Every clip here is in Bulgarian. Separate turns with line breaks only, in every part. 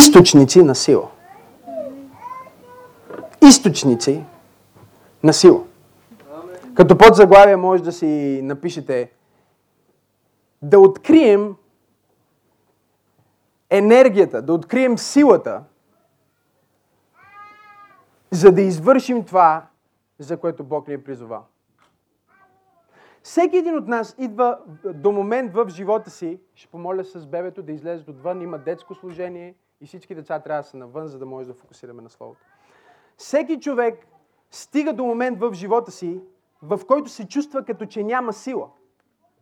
източници на сила. Източници на сила. Като подзаглавие може да си напишете да открием енергията, да открием силата, за да извършим това, за което Бог ни е призовал. Всеки един от нас идва до момент в живота си, ще помоля с бебето да излезе отвън, има детско служение и всички деца трябва да са навън, за да може да фокусираме на Словото. Всеки човек стига до момент в живота си, в който се чувства като че няма сила.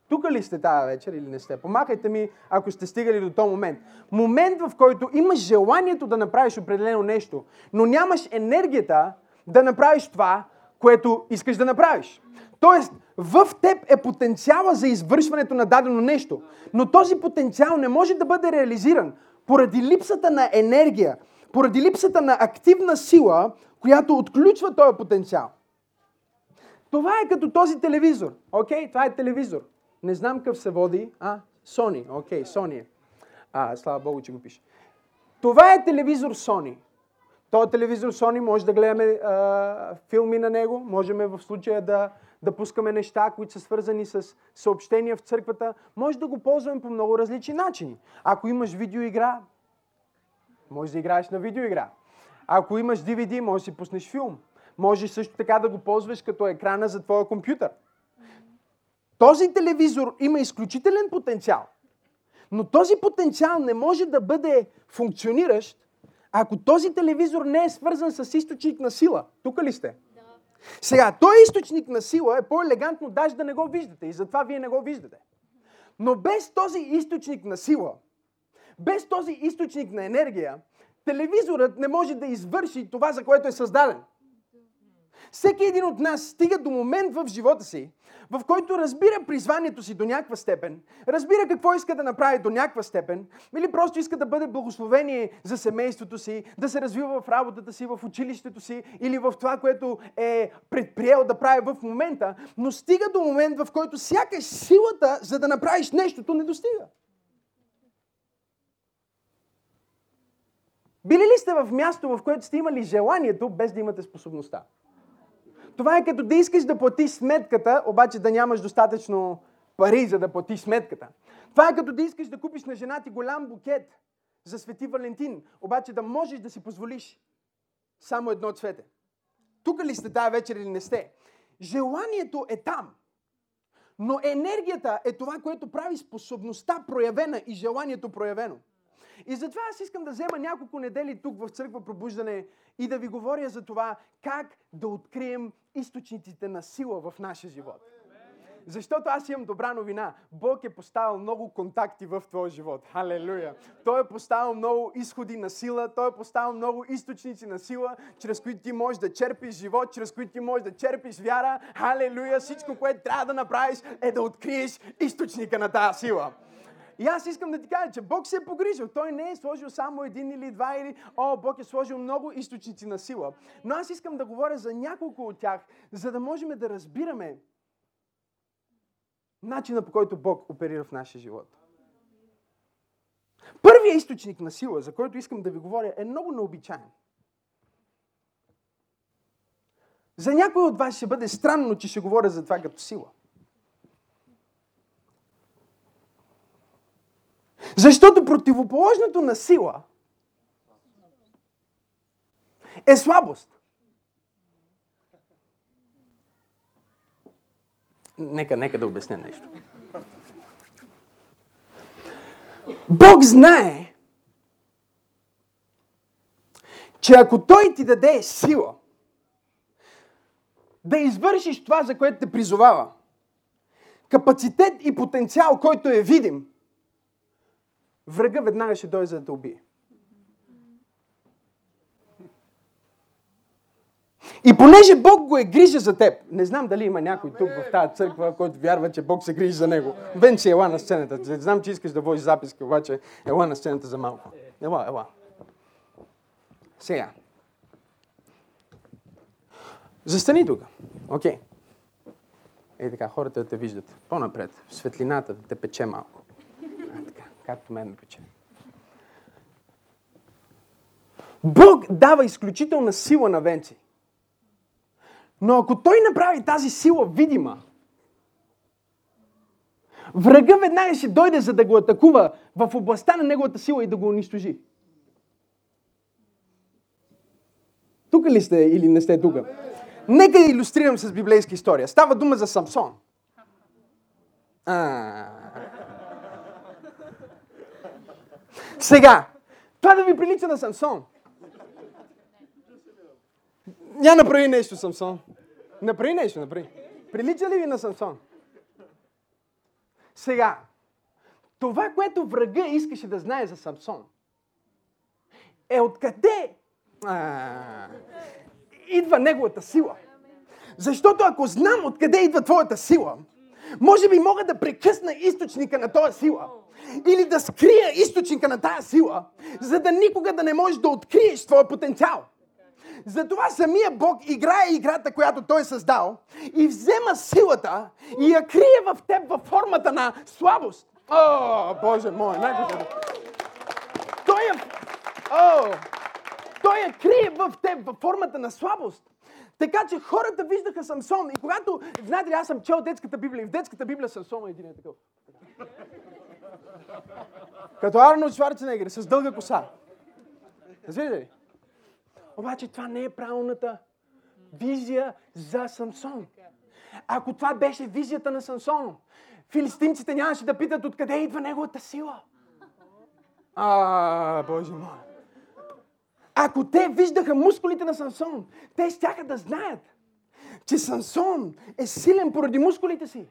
Тук ли сте тази вечер или не сте? Помахайте ми, ако сте стигали до този момент. Момент, в който имаш желанието да направиш определено нещо, но нямаш енергията да направиш това, което искаш да направиш. Тоест, в теб е потенциала за извършването на дадено нещо, но този потенциал не може да бъде реализиран поради липсата на енергия, поради липсата на активна сила, която отключва този потенциал. Това е като този телевизор. Окей, okay? това е телевизор. Не знам какъв се води. А, Sony. Окей, okay, Sony е. А, слава Богу, че го пише. Това е телевизор Sony. Този телевизор Sony може да гледаме а, филми на него, можем в случая да, да пускаме неща, които са свързани с съобщения в църквата. Може да го ползваме по много различни начини. Ако имаш видеоигра, може да играеш на видеоигра. Ако имаш DVD, може да си пуснеш филм. Може също така да го ползваш като екрана за твоя компютър. Този телевизор има изключителен потенциал. Но този потенциал не може да бъде функциониращ, ако този телевизор не е свързан с източник на сила. Тук ли сте? Сега, този източник на сила е по-елегантно даже да не го виждате и затова вие не го виждате. Но без този източник на сила, без този източник на енергия, телевизорът не може да извърши това, за което е създаден. Всеки един от нас стига до момент в живота си, в който разбира призванието си до някаква степен, разбира какво иска да направи до някаква степен, или просто иска да бъде благословение за семейството си, да се развива в работата си, в училището си, или в това, което е предприел да прави в момента, но стига до момент, в който сякаш силата, за да направиш нещото, не достига. Били ли сте в място, в което сте имали желанието, без да имате способността? Това е като да искаш да платиш сметката, обаче да нямаш достатъчно пари, за да платиш сметката. Това е като да искаш да купиш на жена ти голям букет за Свети Валентин, обаче да можеш да си позволиш само едно цвете. Тук ли сте тази вечер или не сте? Желанието е там. Но енергията е това, което прави способността проявена и желанието проявено. И затова аз искам да взема няколко недели тук в църква пробуждане и да ви говоря за това как да открием източниците на сила в нашия живот. Защото аз имам добра новина. Бог е поставил много контакти в твоя живот. Халелуя! Той е поставил много изходи на сила, Той е поставил много източници на сила, чрез които ти можеш да черпиш живот, чрез които ти можеш да черпиш вяра. Халелуя! Всичко, което трябва да направиш е да откриеш източника на тази сила. И аз искам да ти кажа, че Бог се е погрижил. Той не е сложил само един или два или... О, Бог е сложил много източници на сила. Но аз искам да говоря за няколко от тях, за да можем да разбираме начина по който Бог оперира в нашия живот. Първият източник на сила, за който искам да ви говоря, е много необичайен. За някой от вас ще бъде странно, че ще говоря за това като сила. Защото противоположното на сила е слабост. Нека, нека да обясня нещо. Бог знае, че ако Той ти даде сила да извършиш това, за което те призовава, капацитет и потенциал, който е видим, врага веднага ще дойде за да убие. И понеже Бог го е грижа за теб, не знам дали има някой тук в тази църква, който вярва, че Бог се грижи за него. Венци, ела на сцената. Знам, че искаш да водиш записки, обаче ела на сцената за малко. Ела, ела. Сега. Застани тук. Окей. Okay. Ей така, хората да те виждат. По-напред. Светлината да те пече малко както мен ме пече. Бог дава изключителна сила на Венци. Но ако той направи тази сила видима, врага веднага ще дойде за да го атакува в областта на неговата сила и да го унищожи. Тук ли сте или не сте тук? Нека да иллюстрирам с библейска история. Става дума за Самсон. А. Сега, това да ви прилича на Самсон. Ня направи нещо, Самсон. Направи нещо, направи. Прилича ли ви на Самсон? Сега, това, което врага искаше да знае за Самсон, е откъде а, идва неговата сила. Защото ако знам откъде идва твоята сила, може би мога да прекъсна източника на този сила. Или да скрия източника на тази сила, за да никога да не можеш да откриеш твоя потенциал. Затова самия Бог играе играта, която Той е създал и взема силата и я крие в теб във формата на слабост. О, Боже мой, най Той е... О, той я крие в теб във формата на слабост. Така че хората виждаха Самсон и когато, знаете ли, аз съм чел детската Библия и в детската Библия Самсон е един е такъв. Като Арнолд Шварценегер с дълга коса. Разбирате ли? Обаче това не е правилната визия за Самсон. Ако това беше визията на Самсон, филистимците нямаше да питат откъде идва неговата сила. А, Боже мой. Ако те виждаха мускулите на Самсон, те щяха да знаят, че Самсон е силен поради мускулите си.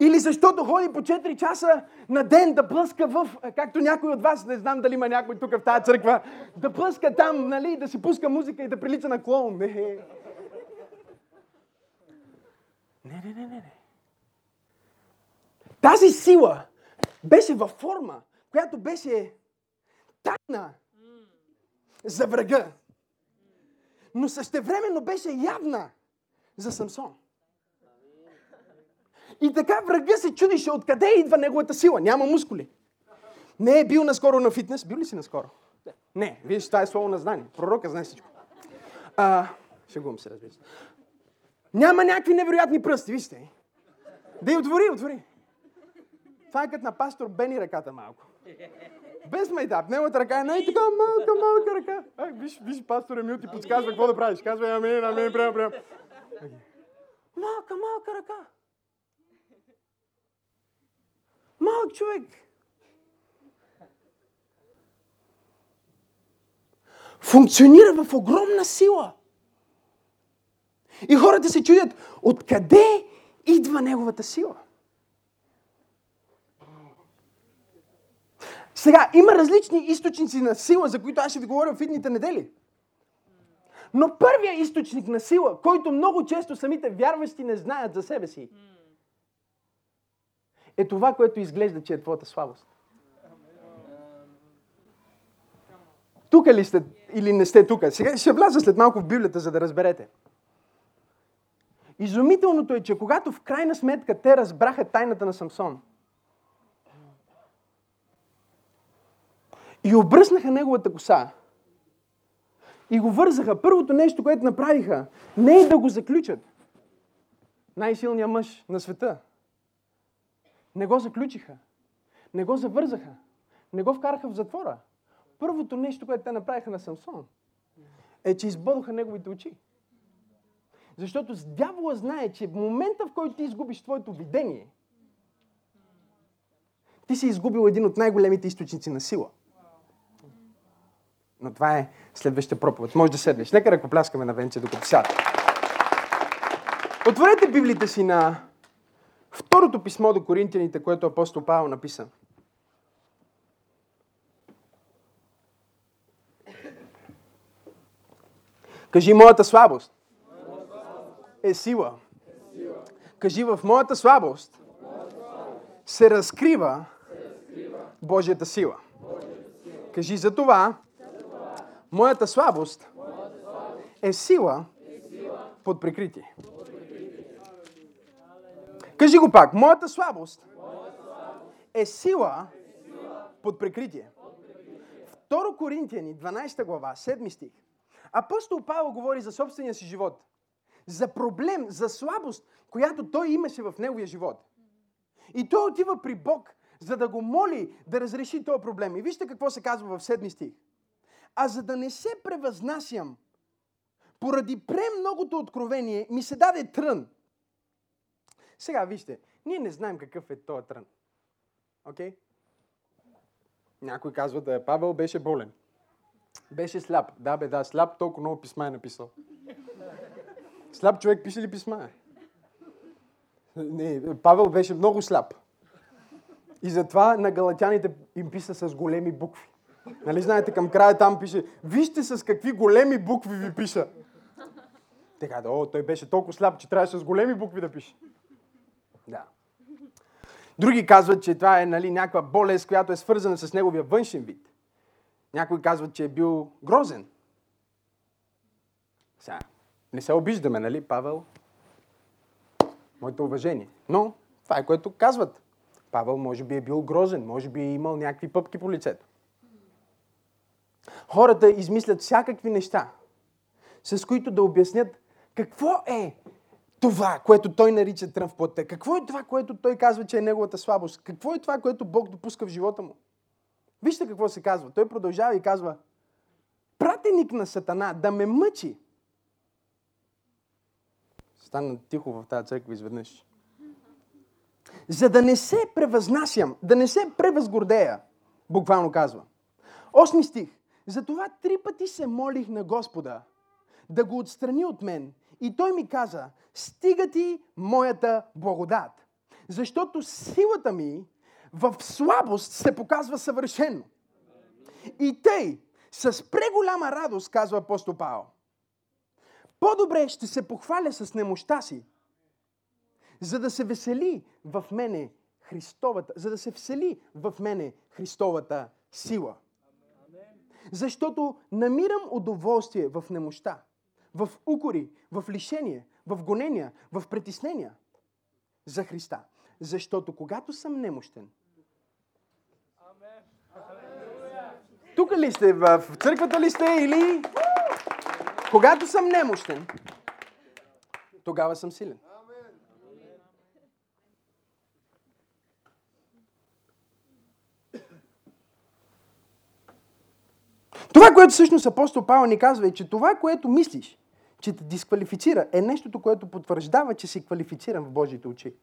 Или защото ходи по 4 часа на ден да плъска в, както някой от вас, не знам дали има някой тук в тази църква, да плъска там, нали, да си пуска музика и да прилича на клоун. Не, не, не, не, не. Тази сила беше във форма, която беше тайна за врага. Но същевременно беше явна за Самсон. И така врага се чудише откъде идва неговата сила. Няма мускули. Не е бил наскоро на фитнес. Бил ли си наскоро? Не. Виж, това е слово на знание. Пророка знае всичко. А, шегувам се, разбира се. Няма някакви невероятни пръсти, вижте. Да и отвори, отвори. Това е като на пастор Бени ръката малко. Без майтап. Неговата ръка е най-така малка, малка ръка. Ай, виж, виж, пастор Емил ти подсказва какво да правиш. Казва, амин, амин, приема, приема. Малка, малка ръка. Малък човек. Функционира в огромна сила. И хората се чудят, откъде идва неговата сила? Сега, има различни източници на сила, за които аз ще ви говоря в идните недели. Но първият източник на сила, който много често самите вярващи не знаят за себе си, е това, което изглежда, че е твоята слабост. Тук ли сте или не сте тук? Сега ще вляза след малко в Библията, за да разберете. Изумителното е, че когато в крайна сметка те разбраха тайната на Самсон, и обръснаха неговата коса, и го вързаха, първото нещо, което направиха, не е да го заключат. Най-силният мъж на света. Не го заключиха. Не го завързаха. Не го вкараха в затвора. Първото нещо, което те направиха на Самсон, е, че избъдоха неговите очи. Защото с дявола знае, че в момента, в който ти изгубиш твоето видение, ти си изгубил един от най-големите източници на сила. Но това е следващия проповед. Може да седнеш. Нека ръкопляскаме на Венце, докато сяда. Отворете Библията си на второто писмо до Коринтияните, което апостол Павел написа. Кажи моята слабост е сила. Кажи в моята слабост се разкрива Божията сила. Кажи за това моята слабост е сила под прикритие. Кажи го пак. Моята слабост е сила под прикритие. 2 Коринтияни, 12 глава, 7 стих, апостол Павел говори за собствения си живот. За проблем, за слабост, която той имаше в неговия живот. И той отива при Бог, за да го моли да разреши този проблем. И вижте какво се казва в 7 стих. А за да не се превъзнасям, поради премногото откровение ми се даде трън. Сега вижте, ние не знаем какъв е този трън. Окей? Okay? Някой казва да е Павел беше болен. Беше сляп. Да, бе, да, сляп толкова много писма е написал. Сляп човек пише ли писма? Не, Павел беше много сляп. И затова на галатяните им писа с големи букви. Нали знаете, към края там пише, вижте с какви големи букви ви пиша. Така, да, о, той беше толкова сляп, че трябваше с големи букви да пише. Да. Други казват, че това е нали, някаква болест, която е свързана с неговия външен вид. Някои казват, че е бил грозен. Сега, не се обиждаме, нали, Павел? Моето уважение. Но това е което казват. Павел може би е бил грозен, може би е имал някакви пъпки по лицето. Хората измислят всякакви неща, с които да обяснят какво е това, което той нарича трън в плътта? Какво е това, което той казва, че е неговата слабост? Какво е това, което Бог допуска в живота му? Вижте какво се казва. Той продължава и казва, пратеник на Сатана да ме мъчи. Стана тихо в тази църква изведнъж. За да не се превъзнасям, да не се превъзгордея, буквално казва. Осми стих. Затова три пъти се молих на Господа да го отстрани от мен и той ми каза, стига ти моята благодат. Защото силата ми в слабост се показва съвършено. И тъй, с преголяма радост, казва апостол Павел, по-добре ще се похваля с немощта си, за да се весели в мене Христовата, за да се всели в мене Христовата сила. Защото намирам удоволствие в немощта в укори, в лишение, в гонения, в притеснения за Христа. Защото когато съм немощен, тук ли сте, в църквата ли сте или... Когато съм немощен, тогава съм силен. Това, което всъщност апостол Павел ни казва е, че това, което мислиш, че те дисквалифицира, е нещото, което потвърждава, че си квалифициран в Божиите очи.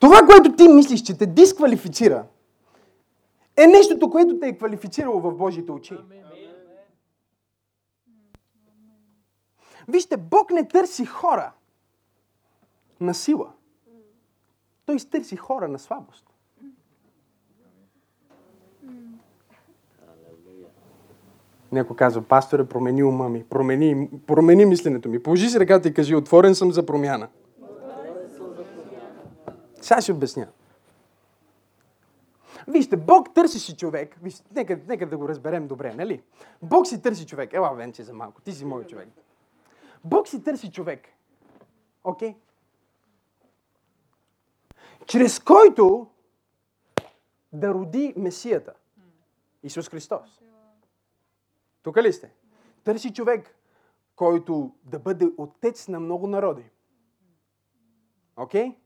Това, което ти мислиш, че те дисквалифицира, е нещото, което те е квалифицирало в Божиите очи. Вижте, Бог не търси хора на сила. Той търси хора на слабост. Някой казва, пасторе, промени ума ми, промени, промени мисленето ми. Положи си ръката и кажи, отворен съм за промяна. Сега ще обясня. Вижте, Бог търсеше човек. Вижте, нека, нека да го разберем добре, нали? Бог си търси човек. Ела, Венче, за малко. Ти си мой човек. Бог си търси човек. Окей? Okay? Чрез който да роди Месията. Исус Христос. Тук ли сте? Търси човек, който да бъде отец на много народи. Окей? Okay?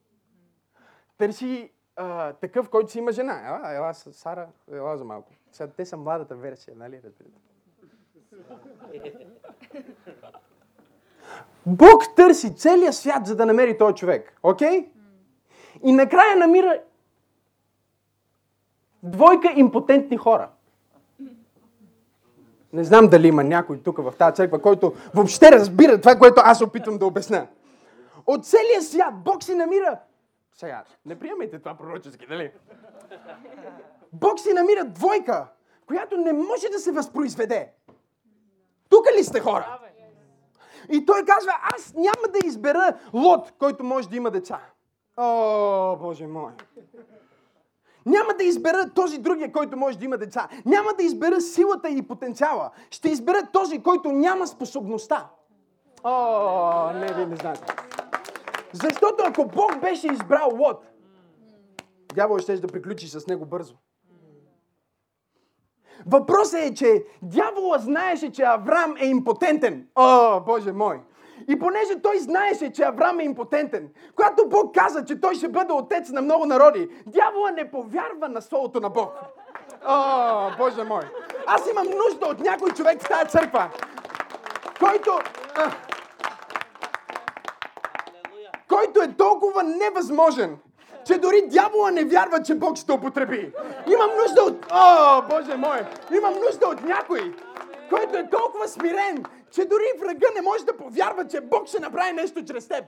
Търси а, такъв, който си има жена. Ела, ела, Сара, ела за малко. Сега, те са младата версия, нали? Разбирате? Бог търси целия свят, за да намери този човек. Окей? Okay? И накрая намира двойка импотентни хора. Не знам дали има някой тук в тази църква, който въобще разбира това, което аз опитвам да обясня. От целия свят Бог си намира... Сега, не приемайте това пророчески, нали? Бог си намира двойка, която не може да се възпроизведе. Тук ли сте хора? И той казва, аз няма да избера лот, който може да има деца. О, Боже мой! Няма да избера този другия, който може да има деца. Няма да избера силата и потенциала. Ще избера този, който няма способността. О, не, ви не знаете. Защото ако Бог беше избрал Лот, дявол ще да приключи с него бързо. Въпросът е, че дявола знаеше, че Авраам е импотентен. О, Боже мой! И понеже той знаеше, че Авраам е импотентен, когато Бог каза, че той ще бъде отец на много народи, дявола не повярва на Словото на Бог. О, Боже мой! Аз имам нужда от някой човек в тази църква, който... който е толкова невъзможен, че дори дявола не вярва, че Бог ще употреби. Имам нужда от... О, Боже мой! Имам нужда от някой, който е толкова смирен, че дори врага не може да повярва, че Бог ще направи нещо чрез теб.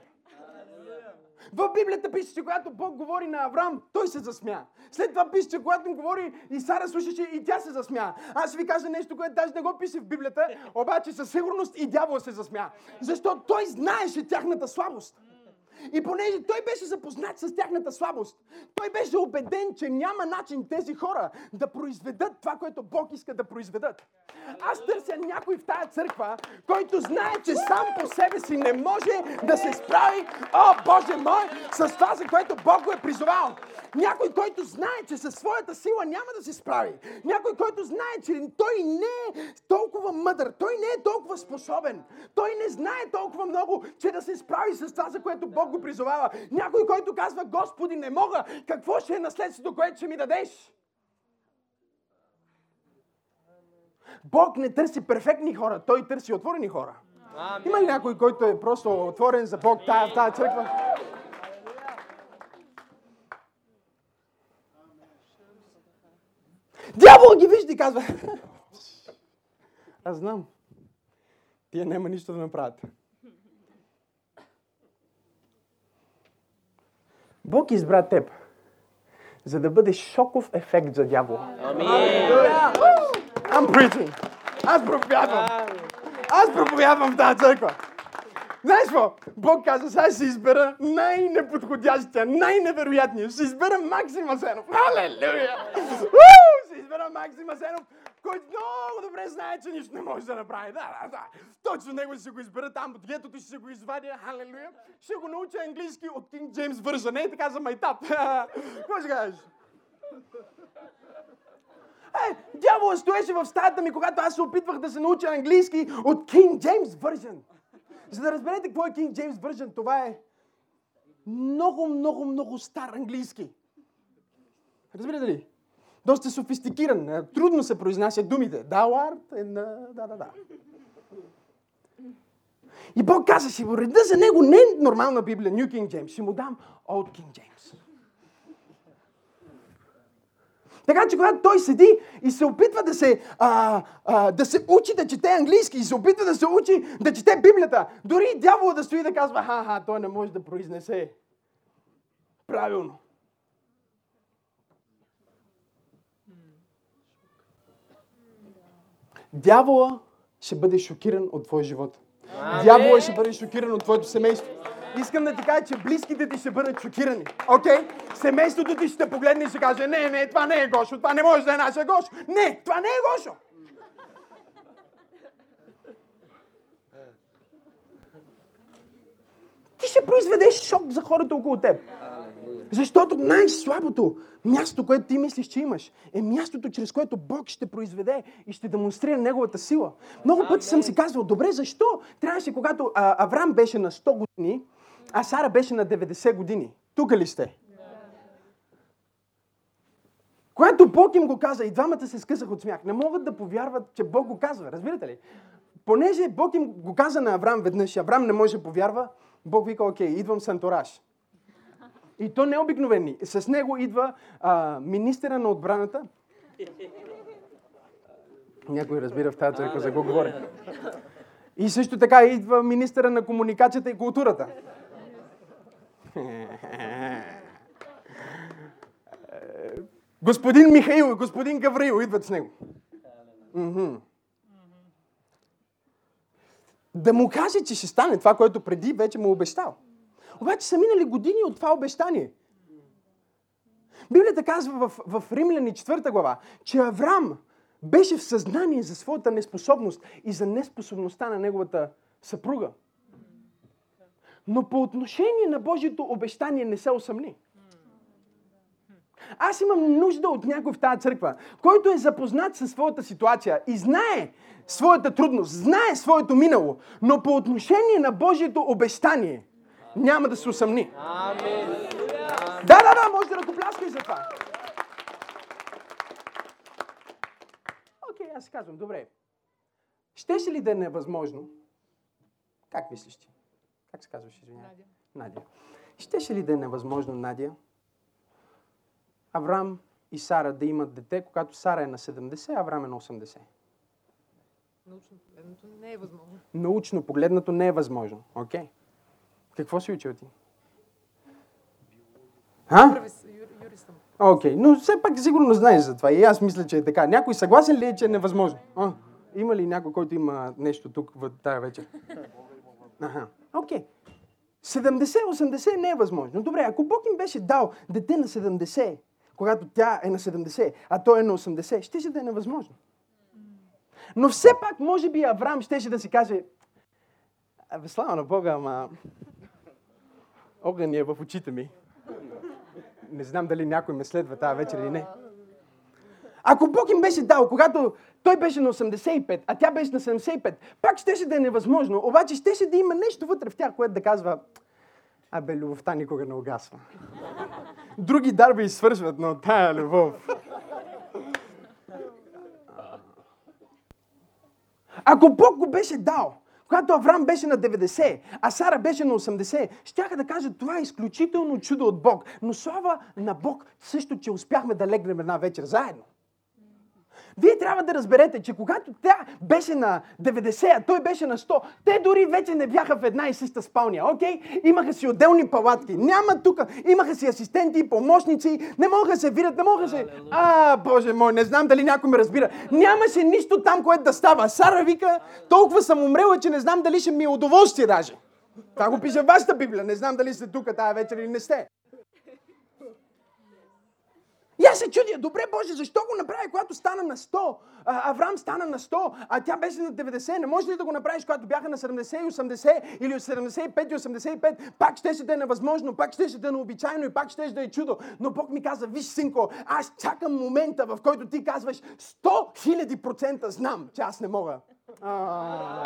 В Библията пише, че когато Бог говори на Авраам, той се засмя. След това пише, че когато му говори и Сара слушаше и тя се засмя. Аз ще ви кажа нещо, което даже не го пише в Библията, обаче със сигурност и дявол се засмя. Защото той знаеше тяхната слабост. И понеже той беше запознат с тяхната слабост, той беше убеден, че няма начин тези хора да произведат това, което Бог иска да произведат. Аз търся някой в тая църква, който знае, че сам по себе си не може да се справи, о Боже мой, с това, за което Бог го е призовал. Някой, който знае, че със своята сила няма да се справи. Някой, който знае, че той не е толкова мъдър, той не е толкова способен. Той не знае толкова много, че да се справи с това, за което Бог го призовава. Някой, който казва, Господи, не мога, какво ще е наследството, което ще ми дадеш? Бог не търси перфектни хора, Той търси отворени хора. Има ли някой, който е просто отворен за Бог тая, в тази църква? Дявол ги вижда и казва, аз знам, тия няма нищо да направят. Бог избра теб, за да бъде шоков ефект за дявола. I'm preaching. Аз проповядвам. Аз проповядвам в тази църква. Знаеш какво? Бог каза, сега ще избера най-неподходящия, най-невероятния. Ще избера Максим Асенов. Халелуя! Ще избера Максим Асенов, който много добре знае, че нищо не може да направи. Да, да, да. Точно него ще го избера там от гетото, ще го извадя. Халелуя! Ще го науча английски от Кинг Джеймс Вържа. Не е така за майтап. Какво ще кажеш? Е, дявола стоеше в стаята ми, когато аз се опитвах да се науча английски от King James Version. За да разберете какво е King James Version, това е много, много, много стар английски. Разбирате ли? Доста софистикиран. Е, трудно се произнася думите. Thou art and, да, да, да. И Бог каза, си реда за него не е нормална Библия, New King James, ще му дам Old King James. Така че когато той седи и се опитва да се, а, а, да се учи да чете английски и се опитва да се учи да чете Библията, дори дявола да стои да казва, ха-ха, той не може да произнесе правилно. Дявола ще бъде шокиран от твоя живот. Дявола ще бъде шокиран от твоето семейство. Искам да ти кажа, че близките ти ще бъдат шокирани. Окей? Okay? Семейството ти ще погледне и ще каже, не, не, това не е Гошо, това не може да е наша Гошо. Не, това не е Гошо. Ти ще произведеш шок за хората около теб. Защото най-слабото място, което ти мислиш, че имаш, е мястото, чрез което Бог ще произведе и ще демонстрира Неговата сила. Много пъти съм си казвал, добре, защо трябваше, когато а, Авраам беше на 100 години, а Сара беше на 90 години? Тук ли сте? Когато Бог им го каза, и двамата се скъсах от смях. Не могат да повярват, че Бог го казва. Разбирате ли? Понеже Бог им го каза на Авраам веднъж, Авраам не може да повярва, Бог вика, окей, идвам с антураж. И то не е обикновени. С него идва а, министъра на отбраната. Някой разбира в тази църква за го говоря. И също така идва министъра на комуникацията и културата. Господин Михаил и господин Гавраил идват с него. Да му каже, че ще стане това, което преди вече му обещал. Обаче са минали години от това обещание. Библията казва в, в Римляни 4 глава, че Авраам беше в съзнание за своята неспособност и за неспособността на неговата съпруга. Но по отношение на Божието обещание не се усъмни. Аз имам нужда от някой в тази църква, който е запознат със своята ситуация и знае своята трудност, знае своето минало, но по отношение на Божието обещание няма да се усъмни. Да, да, да, може да ръкопляскай за това. Окей, аз си казвам, добре. Щеше ли да е невъзможно? Как мислиш ти? Как се казваш, извинявай?
Надя.
Надя. Щеше ли да е невъзможно, Надя, Авраам и Сара да имат дете, когато Сара е на 70, а Авраам е на 80?
Научно погледното не е възможно.
Научно погледнато не е възможно. Окей. Какво си учил ти? А? Окей, но все пак сигурно знаеш за това. И аз мисля, че е така. Някой съгласен ли е, че е невъзможно? А, има ли някой, който има нещо тук в тая вечер? Аха, окей. 70-80 не е възможно. Добре, ако Бог им беше дал дете на 70, когато тя е на 70, а той е на 80, ще ще да е невъзможно. Но все пак, може би Авраам щеше да си каже, Абе, слава на Бога, ама огън е в очите ми. Не знам дали някой ме следва тази вечер или не. Ако Бог им беше дал, когато той беше на 85, а тя беше на 75, пак щеше да е невъзможно, обаче щеше да има нещо вътре в тях, което да казва, абе, любовта никога не угасва. Други дарби свършват, но тая любов. Ако Бог го беше дал, когато Авраам беше на 90, а Сара беше на 80, щяха да кажат, това е изключително чудо от Бог. Но слава на Бог също, че успяхме да легнем една вечер заедно. Вие трябва да разберете, че когато тя беше на 90, а той беше на 100, те дори вече не бяха в една и съща спалня, окей? Имаха си отделни палатки. Няма тук. Имаха си асистенти, помощници. Не могат да се видят, не могат да се... А, Боже мой, не знам дали някой ме разбира. Нямаше нищо там, което да става. Сара вика, толкова съм умрела, че не знам дали ще ми е удоволствие даже. Това го пише в вашата Библия. Не знам дали сте тук тази вечер или не сте. И аз се чудя, добре Боже, защо го направи, когато стана на 100? А, Авраам стана на 100, а тя беше на 90. Не може ли да го направиш, когато бяха на 70 и 80 или 75 и 85? Пак щеше да е невъзможно, пак щеше да е необичайно и пак щеше да е чудо. Но Бог ми каза, виж, синко, аз чакам момента, в който ти казваш 100 хиляди процента знам, че аз не мога. А.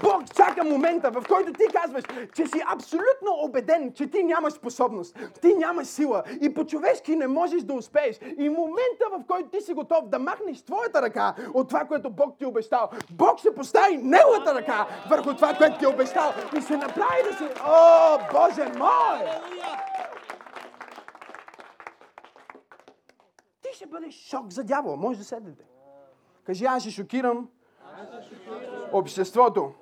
Бог чака момента, в който ти казваш, че си абсолютно убеден, че ти нямаш способност, ти нямаш сила и по-човешки не можеш да успееш. И момента, в който ти си готов да махнеш твоята ръка от това, което Бог ти е обещал, Бог ще постави неговата ръка върху това, което ти е обещал и ще направи да си... О, Боже мой! Ти ще бъдеш шок за дявола. Може да седнете. Кажи, аз ще шокирам обществото.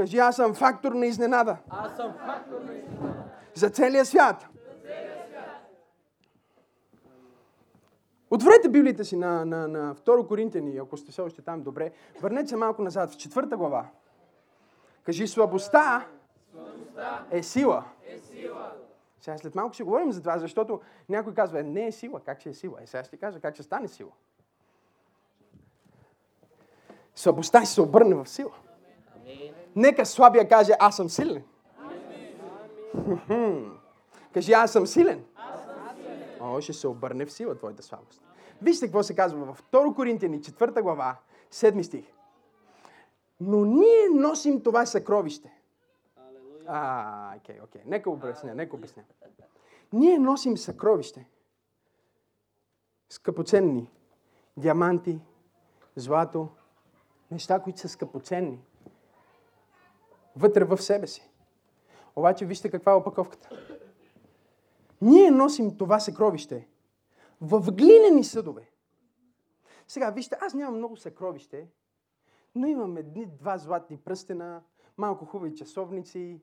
Кажи, аз съм фактор на изненада.
Аз съм фактор на изненада.
За целия свят. Отворете Библията си на, на, на 2 Коринтияни, ако сте все още там, добре. Върнете се малко назад, в четвърта глава. Кажи, слабостта е сила. Сега след малко ще говорим за това, защото някой казва, е, не е сила. Как ще е сила? Е, сега ще кажа как ще стане сила. Слабостта ще се обърне в сила. Нека слабия каже, аз съм силен. Кажи, аз съм силен. О, ще се обърне в сила твоята слабост. Вижте какво се казва във 2 Коринтияни, 4 глава, 7 стих. Но ние носим това съкровище. А, окей, окей. Нека обясня, нека обясня. Ние носим съкровище. Скъпоценни. Диаманти, злато, неща, които са скъпоценни. Вътре в себе си. Обаче вижте каква е опаковката. Ние носим това съкровище в глинени съдове. Сега, вижте, аз нямам много съкровище, но имам едни два златни пръстена, малко хубави часовници,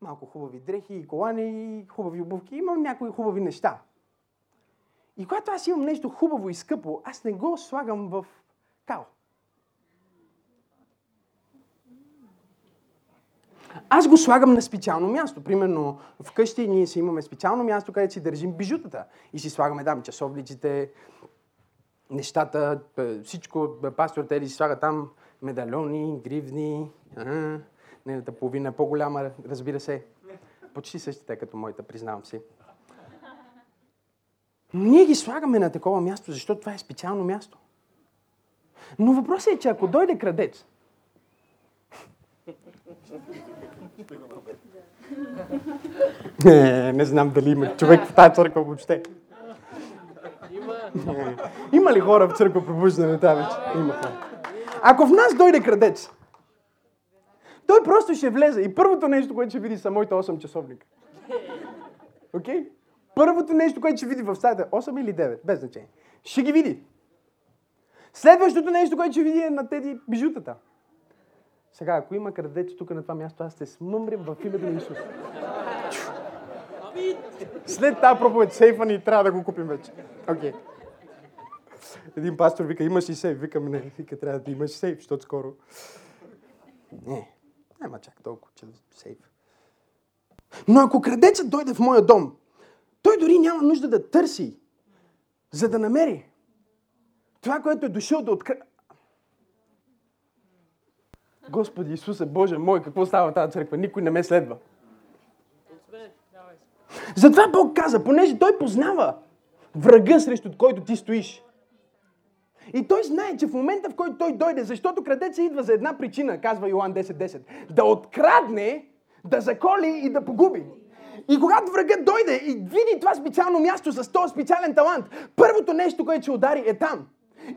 малко хубави дрехи и колани, хубави обувки. Имам някои хубави неща. И когато аз имам нещо хубаво и скъпо, аз не го слагам в кал. Аз го слагам на специално място. Примерно вкъщи ние си имаме специално място, където си държим бижутата. И си слагаме там часовниците, нещата, всичко. Пастор Тери си слага там медальони, гривни. Нейната половина е по-голяма, разбира се. Почти същите като моята, признавам си. Ние ги слагаме на такова място, защото това е специално място. Но въпросът е, че ако дойде крадец, не, не знам дали има човек в тази църква въобще. Има. Има ли хора в църква пробуждане тази? Има хора. Ако в нас дойде крадец, той просто ще влезе и първото нещо, което ще види са моите 8 часовника. Окей? Okay? Първото нещо, което ще види в стаята, 8 или 9, без значение. Ще ги види. Следващото нещо, което ще види е на тези бижутата. Сега, ако има крадец тук на това място, аз ще смъмрям в името на Исус. След тази проповед сейфа ни трябва да го купим вече. Окей. Okay. Един пастор вика, имаш и сейф. Викам, не, вика, трябва да имаш сейф, защото скоро... Не, няма чак толкова, че сейф. Но ако крадецът дойде в моя дом, той дори няма нужда да търси, за да намери това, което е дошъл да открие. Господи Исусе, Боже мой, какво става тази църква? Никой не ме следва. Затова Бог каза, понеже Той познава врага, срещу който ти стоиш. И той знае, че в момента, в който той дойде, защото крадеца идва за една причина, казва Йоан 10.10, 10, да открадне, да заколи и да погуби. И когато врагът дойде и види това специално място с този специален талант, първото нещо, което ще удари е там.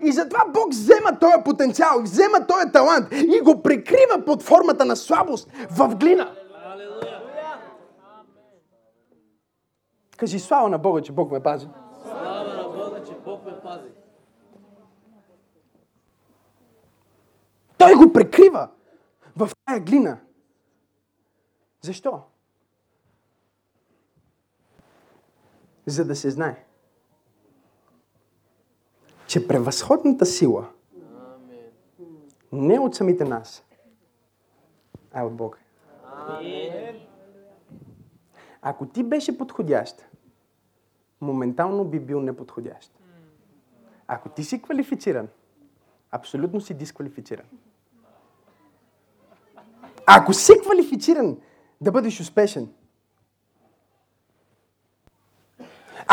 И затова Бог взема този потенциал, взема този талант и го прикрива под формата на слабост в глина. Кажи слава на Бога, че Бог ме пази.
Слава на Бога, че Бог ме пази.
Той го прикрива в тая глина. Защо? За да се знае, че превъзходната сила не е от самите нас, а е от Бога. Ако ти беше подходящ, моментално би бил неподходящ. Ако ти си квалифициран, абсолютно си дисквалифициран. Ако си квалифициран да бъдеш успешен,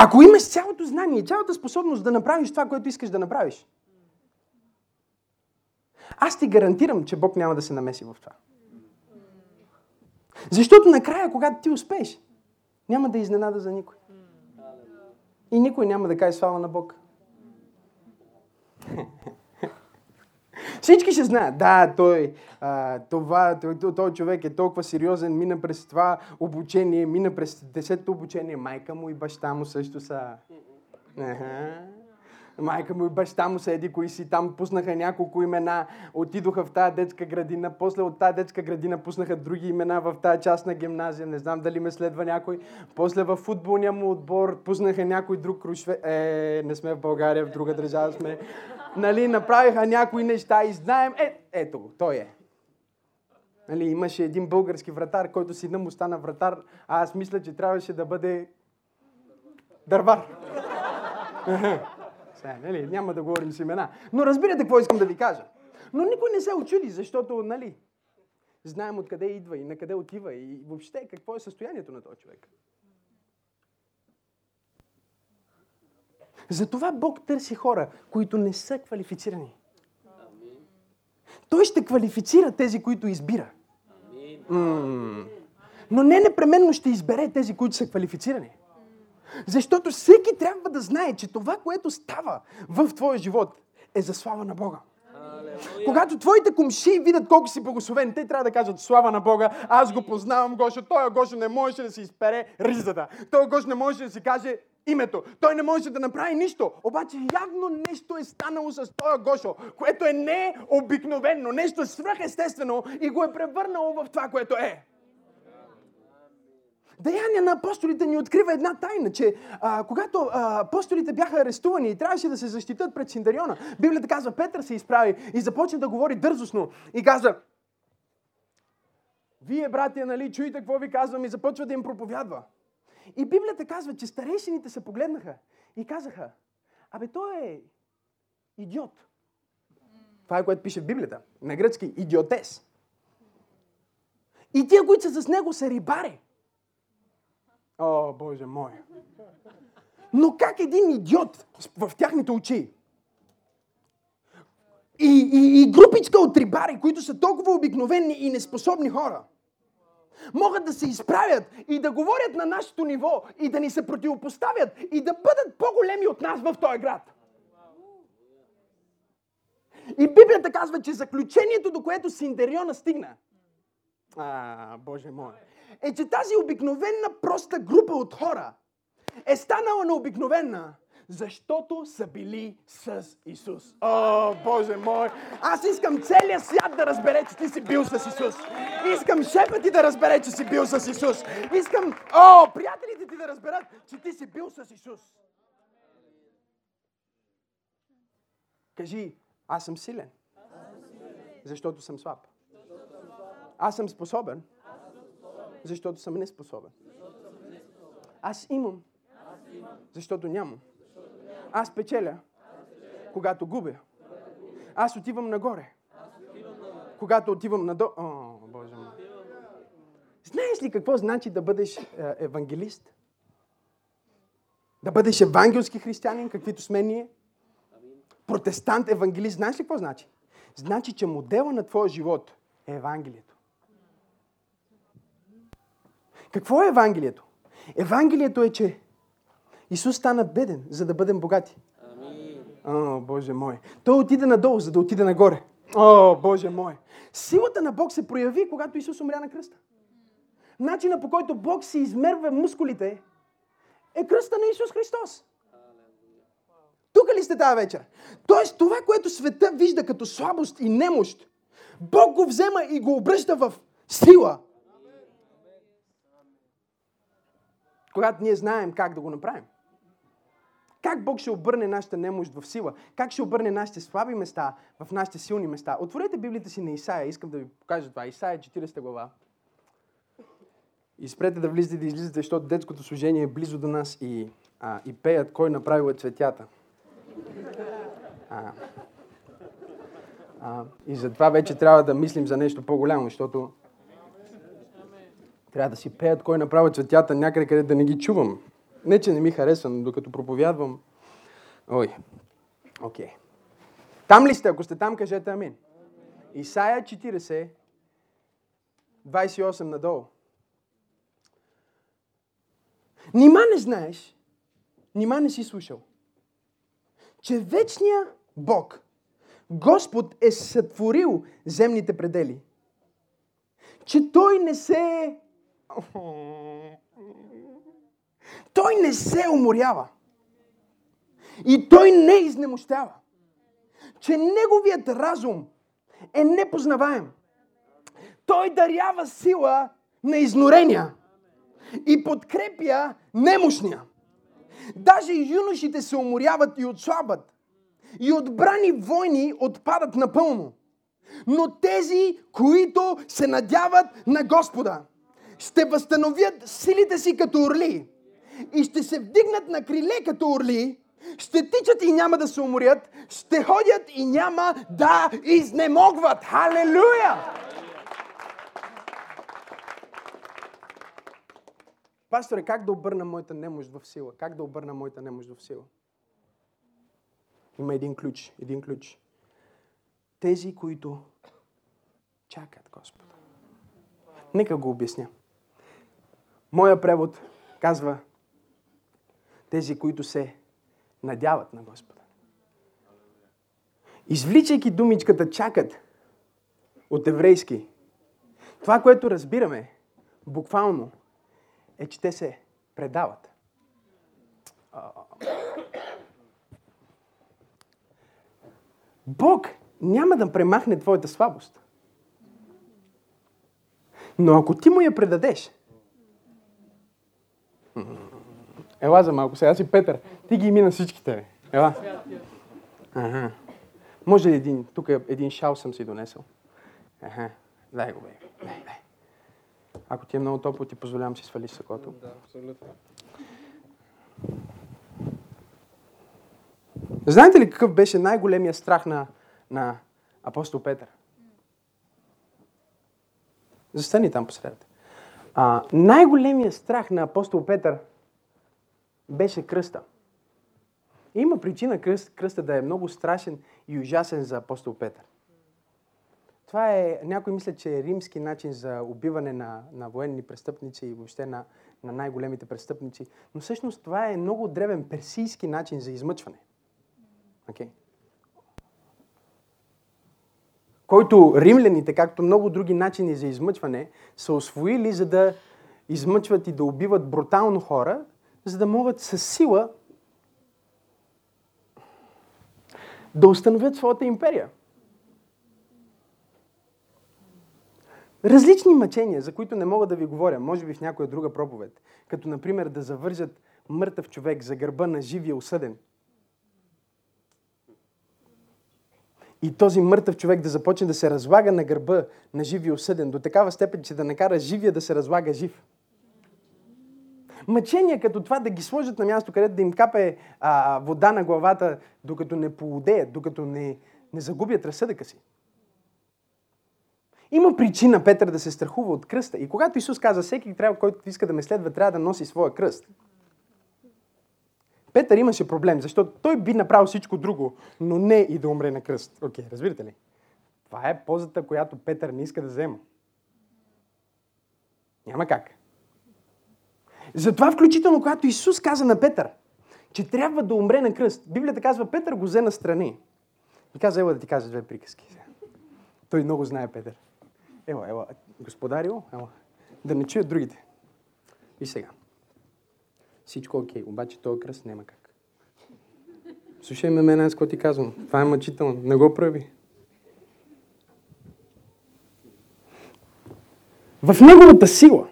ако имаш цялото знание, цялата способност да направиш това, което искаш да направиш, аз ти гарантирам, че Бог няма да се намеси в това. Защото накрая, когато ти успееш, няма да изненада за никой. И никой няма да каже слава на Бог. Всички ще знаят, да, той, а, това, той, той човек е толкова сериозен, мина през това обучение, мина през десетото обучение, майка му и баща му също са. Ага. Майка му и баща му са еди кои си там, пуснаха няколко имена, отидоха в тази детска градина, после от тази детска градина пуснаха други имена в тази част на гимназия, не знам дали ме следва някой, после в футболния му отбор пуснаха някой друг крушве, е, не сме в България, в друга държава сме, нали, направиха някои неща и знаем, е, ето го, той е. Нали, имаше един български вратар, който сина му стана вратар, а аз мисля, че трябваше да бъде дървар. Сега, нали, няма да говорим с имена. Но разбирате какво искам да ви кажа. Но никой не се очуди, защото, нали, знаем откъде идва и на къде отива и въобще какво е състоянието на този човек. Затова Бог търси хора, които не са квалифицирани. Той ще квалифицира тези, които избира. М- Но не непременно ще избере тези, които са квалифицирани. Защото всеки трябва да знае, че това, което става в твоя живот, е за слава на Бога. Когато твоите комши видят колко си благословен, те трябва да кажат слава на Бога, аз го познавам Гошо, той Гошо не можеше да си изпере ризата. Той Гошо не можеше да си каже името. Той не можеше да направи нищо. Обаче явно нещо е станало с този Гошо, което е необикновено, нещо свръхестествено и го е превърнало в това, което е. Деяния на апостолите ни открива една тайна, че а, когато а, апостолите бяха арестувани и трябваше да се защитат пред Синдариона, Библията казва, Петър се изправи и започна да говори дързостно и каза, вие, братя, нали, чуете какво ви казвам и започва да им проповядва. И Библията казва, че старейшините се погледнаха и казаха, абе той е идиот. Това е което пише в Библията. На гръцки идиотес. И тия, които са с него, са рибари. О, Боже мой! Но как един идиот в тяхните очи и, и, и групичка от рибари, които са толкова обикновени и неспособни хора, могат да се изправят и да говорят на нашето ниво и да ни се противопоставят и да бъдат по-големи от нас в този град. И Библията казва, че заключението, до което Синдериона стигна, а, Боже мой, е, че тази обикновена проста група от хора е станала необикновена, защото са били с Исус. О, Боже мой! Аз искам целият свят да разбере, че ти си бил с Исус. Искам шефът ти да разбере, че си бил с Исус. Искам, о, приятелите ти да разберат, че ти си бил с Исус. Кажи, аз съм силен. Защото съм слаб. Аз съм способен. Защото съм неспособен. Аз имам. Защото нямам. Аз печеля. Когато губя. Аз отивам нагоре. Когато отивам надолу. О, Боже мой. Знаеш ли какво значи да бъдеш е, евангелист? Да бъдеш евангелски християнин, каквито сме ние? Протестант, евангелист. Знаеш ли какво значи? Значи, че модела на твоя живот е Евангелието. Какво е Евангелието? Евангелието е, че Исус стана беден, за да бъдем богати. О, Боже мой. Той отиде надолу, за да отиде нагоре. О, Боже мой. Силата на Бог се прояви, когато Исус умря на кръста. Начина по който Бог си измерва мускулите е кръста на Исус Христос. Тук ли сте тази вечер? Тоест това, което света вижда като слабост и немощ, Бог го взема и го обръща в сила. Когато ние знаем как да го направим. Как Бог ще обърне нашата немощ в сила? Как ще обърне нашите слаби места в нашите силни места? Отворете Библията си на Исаия. Искам да ви покажа това. Исаия 40 глава. И спрете да влизате да излизате, защото детското служение е близо до нас и, а, и пеят кой направил е цветята. А, а, и затова вече трябва да мислим за нещо по-голямо, защото трябва да си пеят кой направи цветята някъде, къде да не ги чувам. Не, че не ми харесва, но докато проповядвам... Ой, окей. Okay. Там ли сте? Ако сте там, кажете амин. Исаия 40, 28 надолу. Нима не знаеш, нима не си слушал, че вечния Бог, Господ е сътворил земните предели, че Той не се той не се уморява. И той не изнемощява. Че неговият разум е непознаваем. Той дарява сила на изнорения и подкрепя немощния. Даже юношите се уморяват и отслабват. И отбрани войни отпадат напълно. Но тези, които се надяват на Господа, ще възстановят силите си като орли и ще се вдигнат на криле като орли, ще тичат и няма да се уморят, ще ходят и няма да изнемогват. Халелуя! Пасторе, как да обърна моята немощ в сила? Как да обърна моята немощ в сила? Има един ключ, един ключ. Тези, които чакат Господа. Нека го обясня. Моя превод казва тези, които се надяват на Господа. Извличайки думичката чакат от еврейски, това, което разбираме буквално, е, че те се предават. Бог няма да премахне твоята слабост. Но ако ти му я предадеш, Ела за малко сега си Петър. Ти ги мина всичките. Ела. Ага. Може ли един? Тук един шал съм си донесъл. Ага. Дай го, бе. Дай, дай. Ако ти е много топло, ти позволявам си свалиш сакото.
Да, абсолютно.
Знаете ли какъв беше най-големия страх на, на апостол Петър? Застани там посред. А, най-големия страх на апостол Петър беше кръста. Има причина кръст, кръста да е много страшен и ужасен за апостол Петър. Това е, някой мисля, че е римски начин за убиване на, на военни престъпници и въобще на, на най-големите престъпници. Но всъщност това е много древен персийски начин за измъчване. Okay? Който римляните, както много други начини за измъчване, са освоили, за да измъчват и да убиват брутално хора, за да могат с сила да установят своята империя. Различни мъчения, за които не мога да ви говоря, може би в някоя друга проповед, като например да завържат мъртъв човек за гърба на живия осъден. И този мъртъв човек да започне да се разлага на гърба на живия осъден, до такава степен, че да накара живия да се разлага жив. Мъчения като това да ги сложат на място, където да им капе а, вода на главата, докато не поудеят, докато не, не загубят разсъдъка си. Има причина Петър да се страхува от кръста. И когато Исус каза, всеки трябва, който иска да ме следва, трябва да носи своя кръст. Петър имаше проблем, защото той би направил всичко друго, но не и да умре на кръст. Окей, okay, разбирате ли? Това е позата, която Петър не иска да взема. Няма как. Затова включително, когато Исус каза на Петър, че трябва да умре на кръст, Библията казва, Петър го взе на страни. И каза, ела да ти кажа две приказки. Той много знае Петър. Ела, ела, господарио, ела, да не чуят другите. И сега. Всичко окей, обаче този кръст няма как. Слушай ме мен, аз какво ти казвам. Това е мъчително. Не го прави. В неговата сила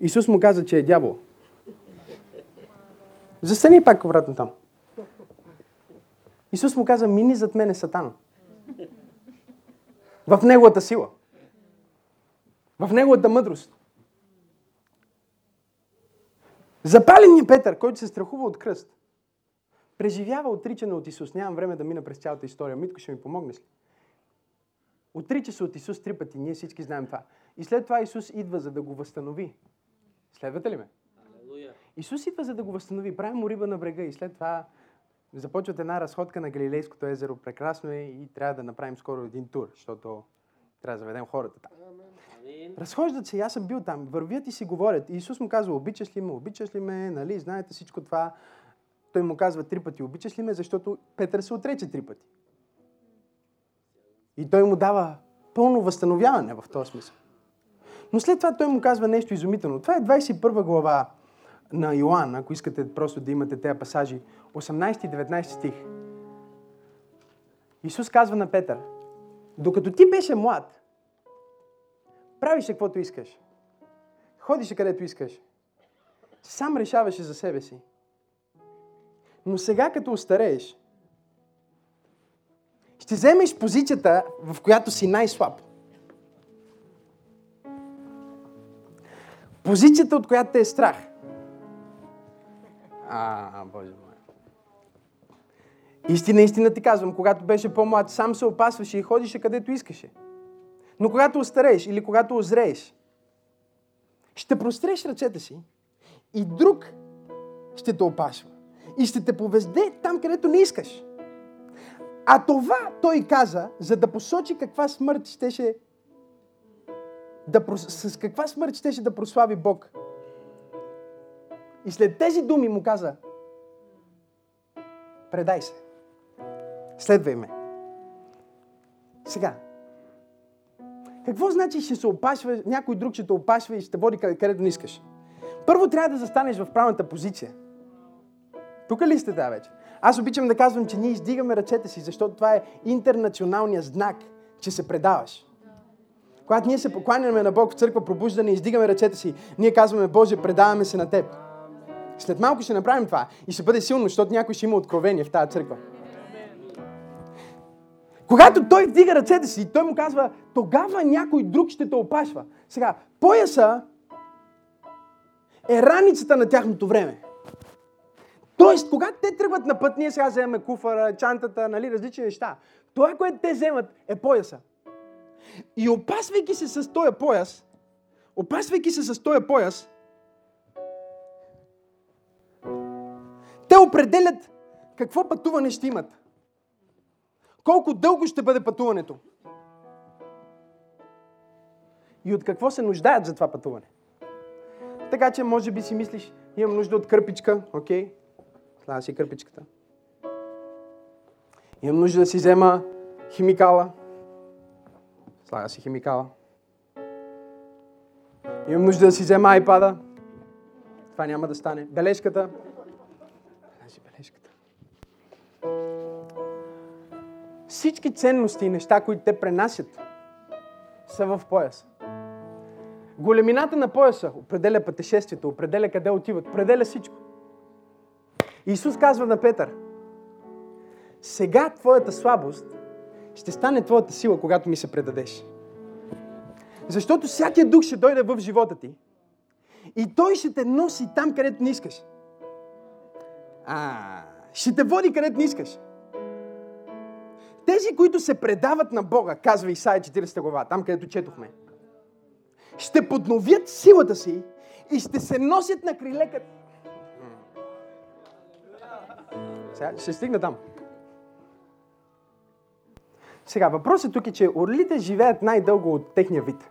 Исус му каза, че е дявол. Застани пак обратно там. Исус му каза, мини зад мене, Сатан. В неговата сила. В неговата мъдрост. Запаленият Петър, който се страхува от кръст, преживява отричане от Исус. Нямам време да мина през цялата история. Митко, ще ми помогнеш ли? Отрича се от Исус три пъти. Ние всички знаем това. И след това Исус идва, за да го възстанови. Следвате ли ме? Алелуя. Исус идва, за да го възстанови. Прави му риба на брега и след това започват една разходка на Галилейското езеро. Прекрасно е и трябва да направим скоро един тур, защото трябва да заведем хората там. Разхождат се, аз съм бил там, вървят и си говорят. И Исус му казва, обичаш ли ме, обичаш ли ме, нали, знаете всичко това. Той му казва три пъти, обичаш ли ме, защото Петър се отрече три пъти. И той му дава пълно възстановяване в този смисъл. Но след това той му казва нещо изумително. Това е 21 глава на Йоанн, ако искате просто да имате тези пасажи, 18 и 19 стих. Исус казва на Петър, докато ти беше млад, правише каквото искаш. Ходише където искаш. Сам решаваше за себе си. Но сега, като остарееш, ще вземеш позицията, в която си най-слаб. Позицията, от която те е страх. А, Боже мой. Истина, истина ти казвам, когато беше по-млад, сам се опасваше и ходише където искаше. Но когато остарееш или когато озрееш, ще простреш ръцете си и друг ще те опашва. И ще те повезде там, където не искаш. А това той каза, за да посочи каква смърт щеше да, с каква смърт щеше да прослави Бог. И след тези думи му каза, предай се. Следвай ме. Сега. Какво значи ще се опашва, някой друг ще те опашва и ще те води къде, където не искаш? Първо трябва да застанеш в правилната позиция. Тук ли сте да вече? Аз обичам да казвам, че ние издигаме ръцете си, защото това е интернационалният знак, че се предаваш. Когато ние се покланяме на Бог в църква, пробуждане, издигаме ръцете си, ние казваме, Боже, предаваме се на Теб. След малко ще направим това и ще бъде силно, защото някой ще има откровение в тази църква. Когато той вдига ръцете си, той му казва, тогава някой друг ще те опашва. Сега, пояса е раницата на тяхното време. Тоест, когато те тръгват на път, ние сега вземем куфара, чантата, нали, различни неща. Това, което те вземат, е пояса. И опасвайки се с този пояс, опасвайки се с този пояс, те определят какво пътуване ще имат. Колко дълго ще бъде пътуването. И от какво се нуждаят за това пътуване. Така че, може би си мислиш, имам нужда от кърпичка, окей? Слава си кърпичката. Имам нужда да си взема химикала. Слага си химикала. Имам нужда да си взема айпада. Това няма да стане. Бележката. Бележката. Всички ценности и неща, които те пренасят, са в пояса. Големината на пояса определя пътешествието, определя къде отиват, определя всичко. Исус казва на Петър, сега твоята слабост ще стане твоята сила, когато ми се предадеш. Защото всякия дух ще дойде в живота ти и той ще те носи там, където не искаш. А, ще те води където не искаш. Тези, които се предават на Бога, казва Исаия 40 глава, там където четохме, ще подновят силата си и ще се носят на крилека. Сега ще стигна там. Сега, въпросът тук е, че орлите живеят най-дълго от техния вид.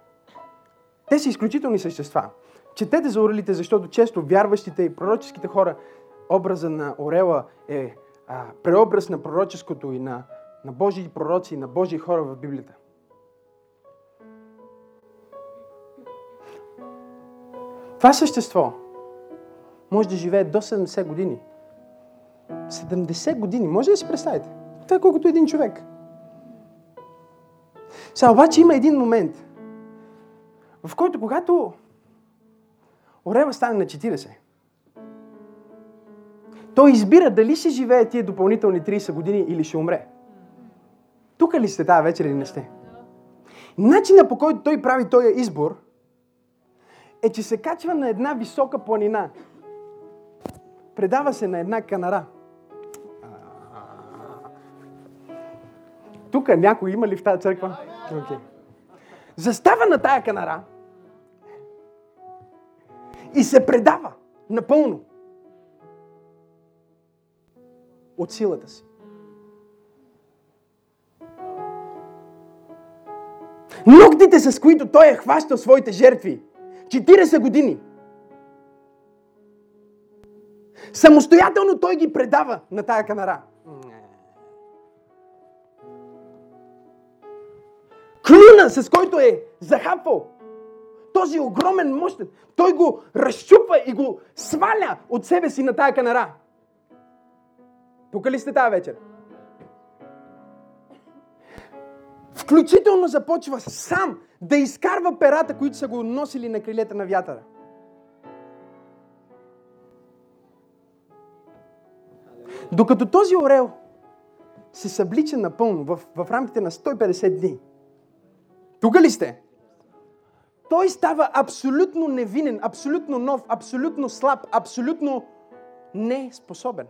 Те са изключителни същества. Четете за орлите, защото често вярващите и пророческите хора, образа на орела е а, преобраз на пророческото и на, на Божии пророци и на Божии хора в Библията. Това същество може да живее до 70 години. 70 години. Може да си представите? Това е колкото един човек. Сега обаче има един момент, в който когато Орева стане на 40, той избира дали ще живее тия допълнителни 30 години или ще умре. Тук ли сте тази вечер или не сте? Начина по който той прави този избор е, че се качва на една висока планина. Предава се на една канара. Тук някой има ли в тази църква? Okay. Застава на тая канара и се предава напълно от силата си. Ногтите, с които той е хващал своите жертви, 40 години, самостоятелно той ги предава на тая канара. Клюна, с който е захапвал този огромен мощен, той го разчупва и го сваля от себе си на тая канара. Тук ли сте тази вечер? Включително започва сам да изкарва перата, които са го носили на крилета на вятъра. Докато този орел се съблича напълно в, в рамките на 150 дни, тук ли сте? Той става абсолютно невинен, абсолютно нов, абсолютно слаб, абсолютно неспособен.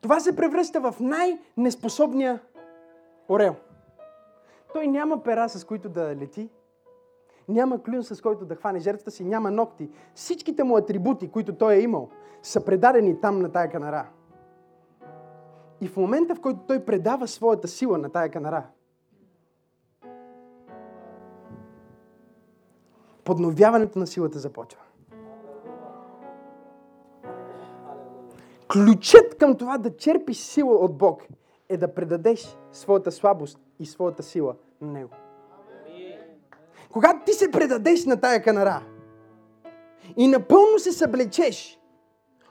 Това се превръща в най-неспособния орел. Той няма пера, с които да лети, няма клюн, с който да хване жертвата си, няма ногти. Всичките му атрибути, които той е имал, са предадени там на тая канара. И в момента, в който той предава своята сила на тая канара, подновяването на силата започва. Ключът към това да черпиш сила от Бог е да предадеш своята слабост и своята сила Него. Когато ти се предадеш на тая канара и напълно се съблечеш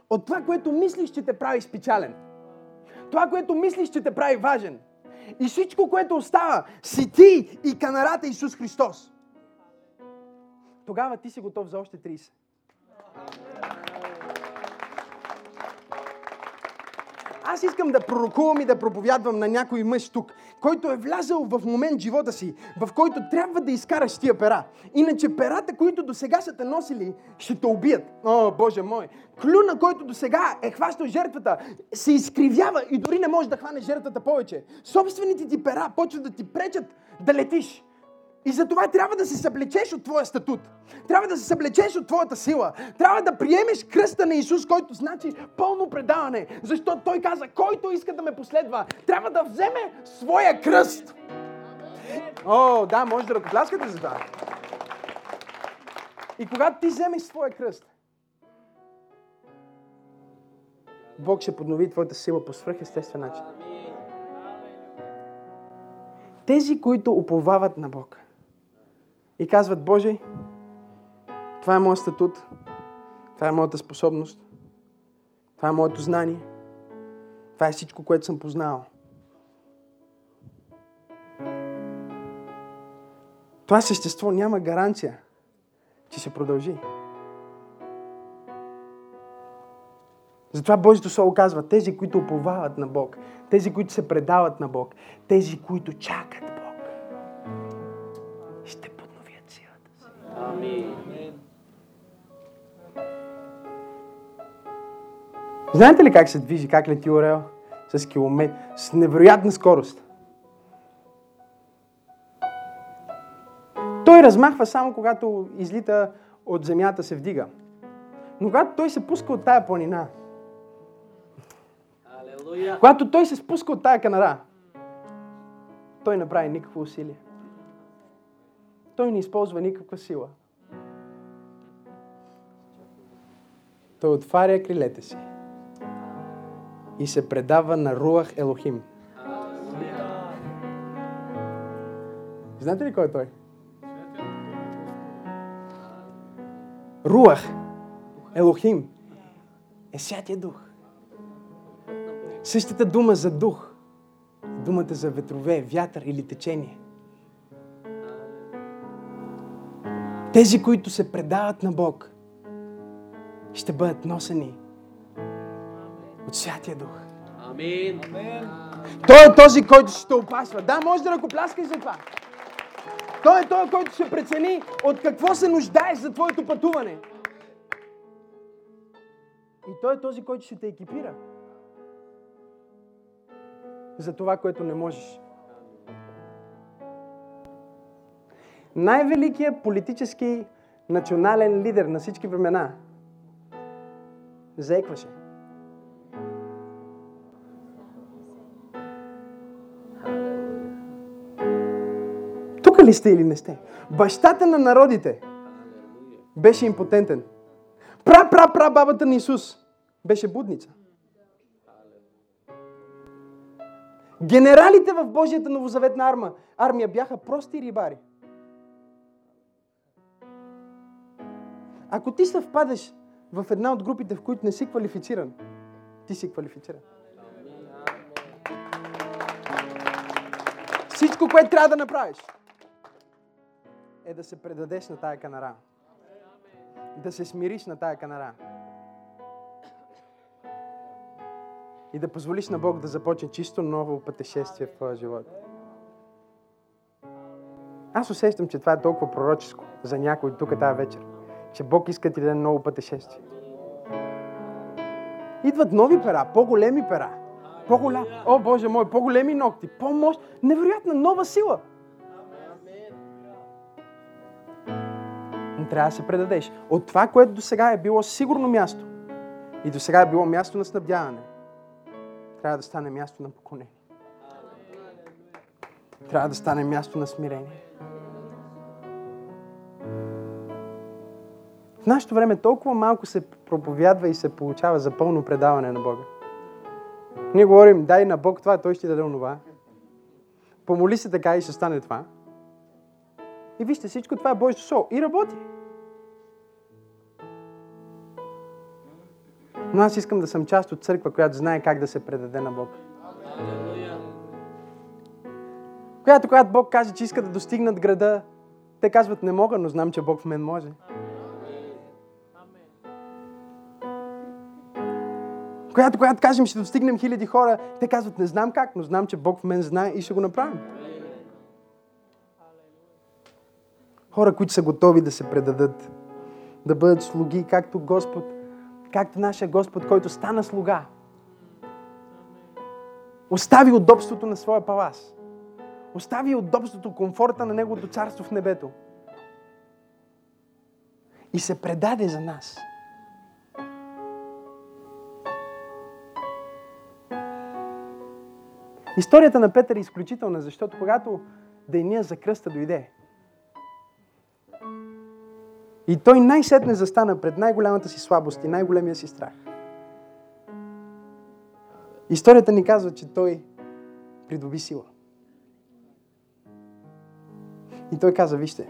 от това, което мислиш, че те прави специален, това, което мислиш, че те прави важен, и всичко, което остава, си ти и канарата Исус Христос тогава ти си готов за още 30. Аз искам да пророкувам и да проповядвам на някой мъж тук, който е влязъл в момент живота си, в който трябва да изкараш тия пера. Иначе перата, които до сега са те носили, ще те убият. О, Боже мой! Клюна, който до сега е хващал жертвата, се изкривява и дори не може да хване жертвата повече. Собствените ти пера почват да ти пречат да летиш. И за това трябва да се съблечеш от твоя статут. Трябва да се съблечеш от твоята сила. Трябва да приемеш кръста на Исус, който значи пълно предаване. Защото Той каза, който иска да ме последва, трябва да вземе своя кръст. О, да, може да ръкопляскате за това. И когато ти вземеш своя кръст, Бог ще поднови твоята сила по свръхестествен начин. Тези, които уповават на Бог и казват, Боже, това е моят статут, това е моята способност, това е моето знание, това е всичко, което съм познал. Това същество няма гаранция, че ще продължи. Затова Божието Слово казва, тези, които уповават на Бог, тези, които се предават на Бог, тези, които чакат Знаете ли как се движи, как лети орел? С километри, с невероятна скорост. Той размахва само когато излита от земята, се вдига. Но когато той се пуска от тая планина,
Алелуя.
когато той се спуска от тая канара, той не прави никакво усилие. Той не използва никаква сила. Той отваря крилете си и се предава на Руах Елохим. Знаете ли кой е той? Руах Елохим е Святия Дух. Същата дума за дух. Думата за ветрове, вятър или течение. Тези, които се предават на Бог, ще бъдат носени от Святия Дух.
Амин.
Той е този, който ще те опасва. Да, може да ръкопляскаш за това. Той е той, който ще прецени от какво се нуждаеш за твоето пътуване. И той е този, който ще те екипира. За това, което не можеш. Най-великият политически национален лидер на всички времена заекваше. Ли сте или не сте? Бащата на народите беше импотентен. Пра, пра, пра, бабата на Исус беше будница. Генералите в Божията новозаветна арма, армия бяха прости рибари. Ако ти съвпадеш в една от групите, в които не си квалифициран, ти си квалифициран. Всичко, което трябва да направиш, е да се предадеш на тая канара. Да се смириш на тая канара. И да позволиш на Бог да започне чисто ново пътешествие в твоя живот. Аз усещам, че това е толкова пророческо за някой тук тази вечер. Че Бог иска ти да даде ново пътешествие. Идват нови пера, по-големи пера. По-голям. О, Боже мой, по-големи ногти, по-мощ. Невероятна нова сила. Трябва да се предадеш. От това, което до сега е било сигурно място и до сега е било място на снабдяване, трябва да стане място на поклонение. Трябва да стане място на смирение. В нашето време толкова малко се проповядва и се получава за пълно предаване на Бога. Ние говорим, дай на Бог това, Той ще даде онова. Помоли се така и ще стане това. И вижте, всичко това е Божието Слово. И работи. Но аз искам да съм част от църква, която знае как да се предаде на Бог. Която, когато Бог каже, че иска да достигнат града, те казват, не мога, но знам, че Бог в мен може. Която, когато кажем, ще достигнем хиляди хора, те казват, не знам как, но знам, че Бог в мен знае и ще го направим. Хора, които са готови да се предадат, да бъдат слуги, както Господ, както нашия Господ, който стана слуга. Остави удобството на своя палас. Остави удобството, комфорта на Неговото царство в небето. И се предаде за нас. Историята на Петър е изключителна, защото когато деня за кръста дойде, и той най-сетне застана пред най-голямата си слабост и най-големия си страх. Историята ни казва, че той придоби сила. И той каза, вижте,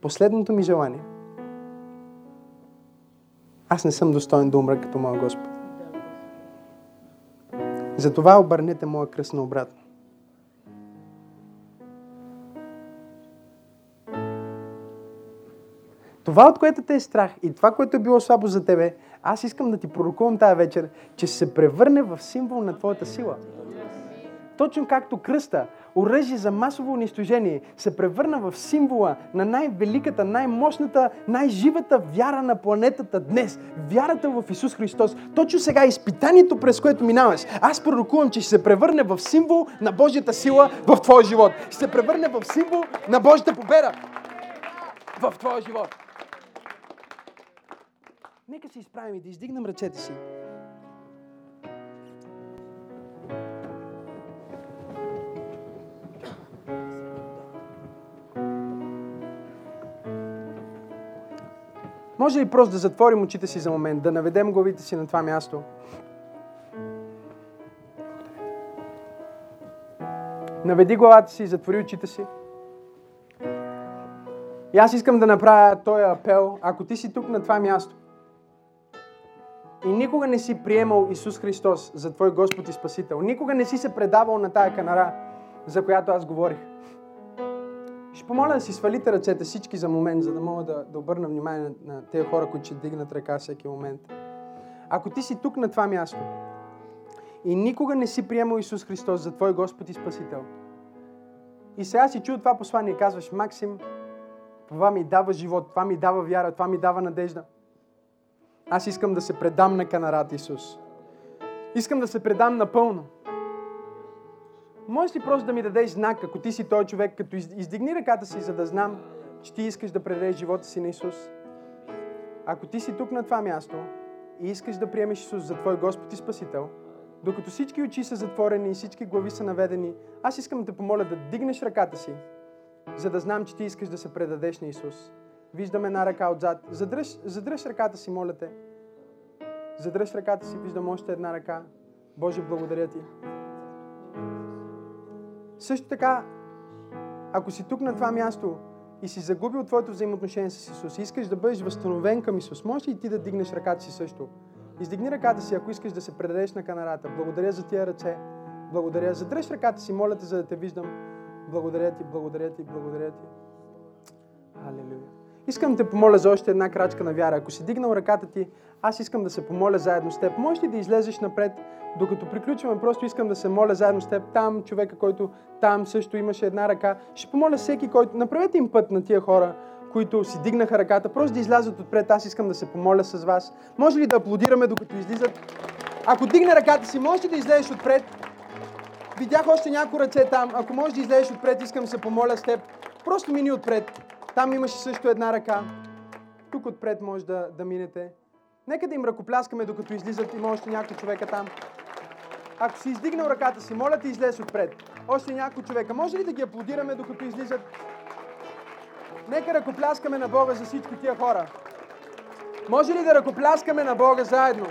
последното ми желание, аз не съм достоен да умра като моя Господ. Затова обърнете моя кръст на Това, от което те е страх и това, което е било слабо за тебе, аз искам да ти пророкувам тази вечер, че се превърне в символ на твоята сила. Точно както кръста, оръжие за масово унищожение, се превърна в символа на най-великата, най-мощната, най-живата вяра на планетата днес. Вярата в Исус Христос. Точно сега изпитанието, през което минаваш, аз пророкувам, че ще се превърне в символ на Божията сила в твоя живот. Ще се превърне в символ на Божията победа в твоя живот. Нека се изправим и да издигнем ръцете си. Може ли просто да затворим очите си за момент, да наведем главите си на това място? Наведи главата си затвори очите си. И аз искам да направя този апел, ако ти си тук на това място и никога не си приемал Исус Христос за твой Господ и Спасител, никога не си се предавал на тая канара, за която аз говорих, ще помоля да си свалите ръцете всички за момент, за да мога да, да обърна внимание на, на тези хора, които ще дигнат ръка всеки момент. Ако ти си тук на това място и никога не си приемал Исус Христос за твой Господ и Спасител, и сега си чул това послание и казваш, Максим, това ми дава живот, това ми дава вяра, това ми дава надежда. Аз искам да се предам на канарат Исус. Искам да се предам напълно. Можеш ли просто да ми дадеш знак, ако ти си той човек, като издигни ръката си, за да знам, че ти искаш да предадеш живота си на Исус? Ако ти си тук на това място и искаш да приемеш Исус за твой Господ и Спасител, докато всички очи са затворени и всички глави са наведени, аз искам да те помоля да дигнеш ръката си, за да знам, че ти искаш да се предадеш на Исус. Виждам една ръка отзад. Задръж, задръж ръката си, моля те. Задръж ръката си, виждам още една ръка. Боже, благодаря ти. Също така, ако си тук на това място и си загубил твоето взаимоотношение с Исус и искаш да бъдеш възстановен към Исус, можеш ли ти да дигнеш ръката си също? Издигни ръката си, ако искаш да се предадеш на канарата. Благодаря за тия ръце. Благодаря. Задръж ръката си, моля те, за да те виждам. Благодаря ти, благодаря ти, благодаря ти. Алелуя. Искам да те помоля за още една крачка на вяра. Ако си дигнал ръката ти, аз искам да се помоля заедно с теб. Можеш ли да излезеш напред, докато приключваме? Просто искам да се моля заедно с теб. Там човека, който там също имаше една ръка. Ще помоля всеки, който... Направете им път на тия хора, които си дигнаха ръката, просто да излязат отпред. Аз искам да се помоля с вас. Може ли да аплодираме, докато излизат? Ако дигне ръката си, може ли да излезеш отпред? Видях още някои ръце там. Ако можеш да излезеш отпред, искам да се помоля с теб. Просто мини отпред. Там имаше също една ръка. Тук отпред може да, да минете. Нека да им ръкопляскаме, докато излизат. Има още някой човека там. Ако си издигнал ръката си, моля те излез отпред. Още някой човека. Може ли да ги аплодираме, докато излизат? Нека ръкопляскаме на Бога за всички тия хора. Може ли да ръкопляскаме на Бога заедно?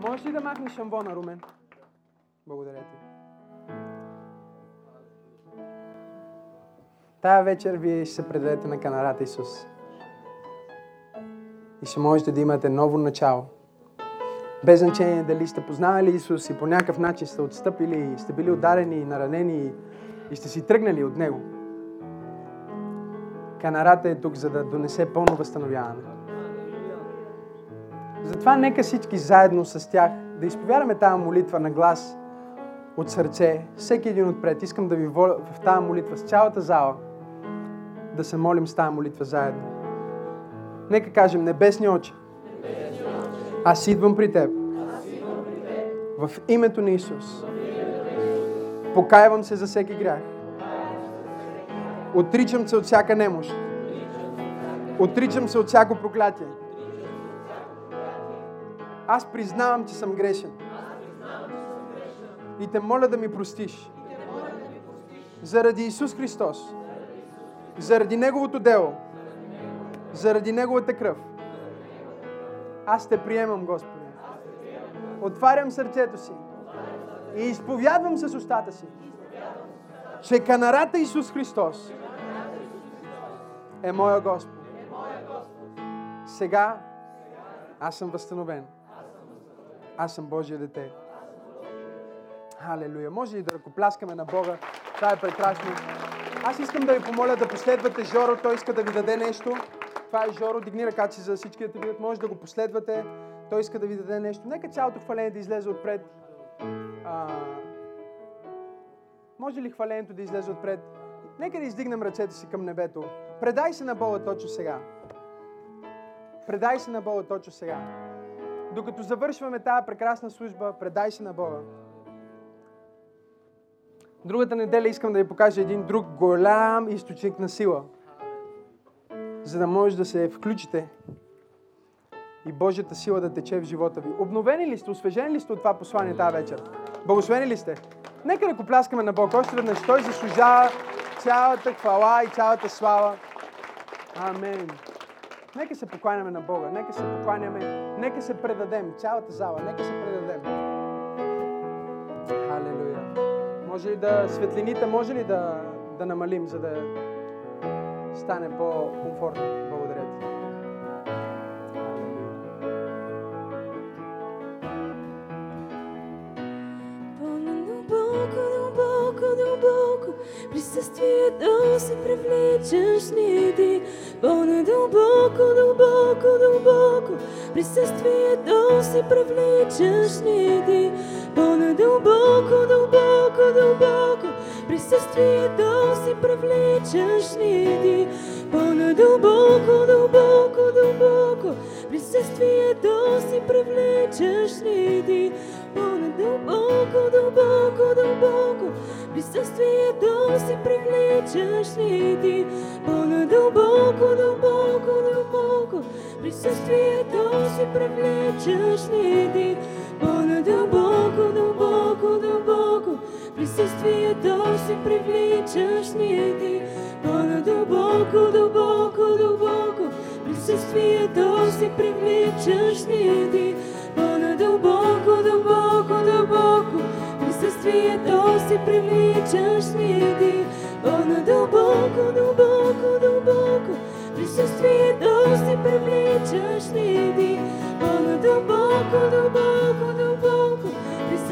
Можеш ли да махнеш шамбона, Румен? Благодаря ти. Тая вечер вие ще се предадете на канарата Исус. И ще можете да имате ново начало. Без значение дали сте познавали Исус и по някакъв начин сте отстъпили, сте били ударени, наранени и сте си тръгнали от Него. Канарата е тук, за да донесе пълно възстановяване. Затова нека всички заедно с тях да изповядаме тази молитва на глас от сърце, всеки един отпред. Искам да ви воля в тази молитва с цялата зала да се молим с тази молитва заедно. Нека кажем, небесни очи, Аз идвам при теб. В името на Исус. Покаявам се за всеки грях. Отричам се от всяка немощ. Отричам се от всяко проклятие. Аз признавам, че съм грешен. И те моля да ми простиш. Заради Исус Христос. Заради Неговото дело. Заради Неговата кръв. Аз те приемам, Господи. Отварям сърцето си. И изповядвам с устата си, че канарата Исус Христос е моя Господ. Сега аз съм възстановен. Аз съм Божие дете. Халелуя. Може ли да ръкопляскаме на Бога? Това е прекрасно. Аз искам да ви помоля да последвате Жоро. Той иска да ви даде нещо. Това е Жоро. Дигни ръката си за всички да те видят. Може да го последвате. Той иска да ви даде нещо. Нека цялото хваление да излезе отпред. А, може ли хвалението да излезе отпред? Нека да издигнем ръцете си към небето. Предай се на Бога точно сега. Предай се на Бога точно сега. Докато завършваме тази прекрасна служба, предай се на Бога. Другата неделя искам да ви покажа един друг голям източник на сила, за да може да се включите и Божията сила да тече в живота ви. Обновени ли сте, освежени ли сте от това послание тази вечер? Благословени ли сте? Нека да пляскаме на Бог още веднъж. Той заслужава цялата хвала и цялата слава. Амен. Нека се покланяме на Бога, нека се покланяме, нека се предадем, цялата зала, нека се предадем. Може ли да, светлините, може ли да, да намалим, за да стане по-комфортно? Благодаря ти.
Дълбоко, дълбоко, дълбоко Присъствието се привличаш ни ти По-надълбоко, дълбоко, дълбоко Присъствието се привличаш ни ти По-надълбоко, дълбоко, дълбоко Присъствието се привличаш ни ти? По-надълбоко, дълбоко, дълбоко Присъствието си привличаш ни ти? По-надълбоко, дълбоко, дълбоко Присъствието си привличаш ни ти? По-надълбоко, дълбоко, дълбоко Присъствието си привличаш ни По-надълбоко, дълбоко, дълбоко Присъствието си привличаш ни ти. По-надълбоко, дълбоко, дълбоко Присъствието си привличаш ни ти. По-надълбоко, дълбоко, дълбоко Присъствието си привличаш ни ти. По-надълбоко, дълбоко, дълбоко Присъствието си привличаш ни ти. По-надълбоко, дълбоко, дълбоко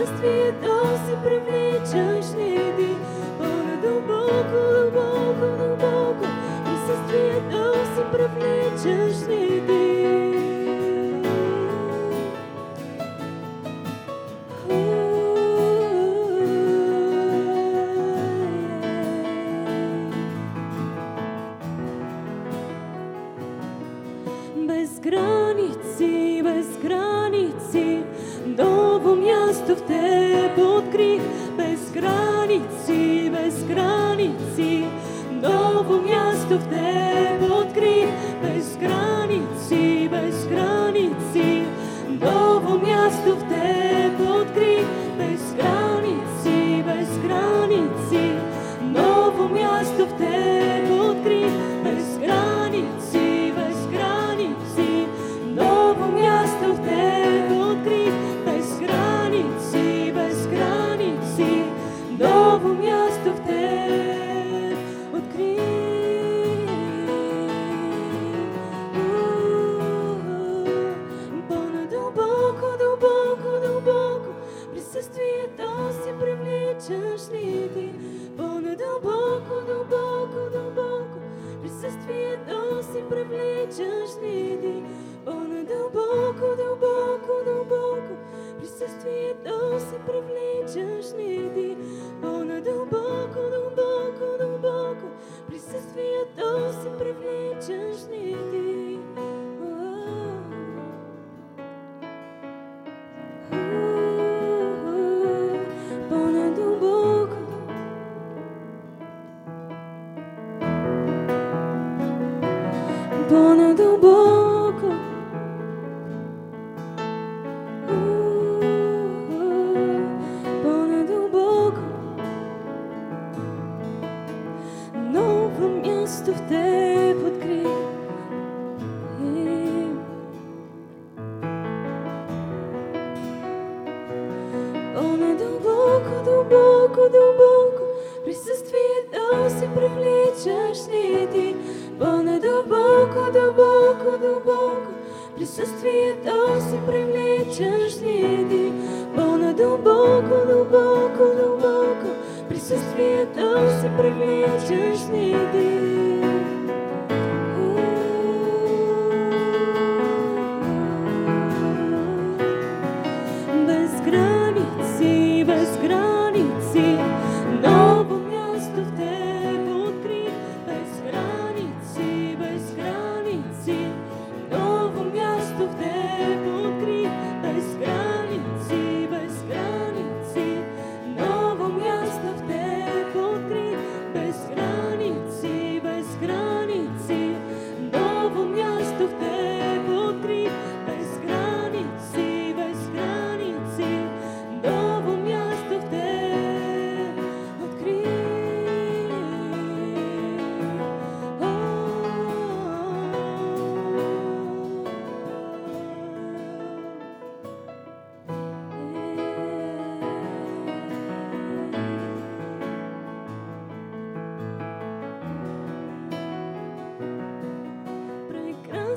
Присъствието си привличаш ти По-надълбоко, дълбоко, дълбоко Присъствието си привличаш ни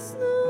Прекрасно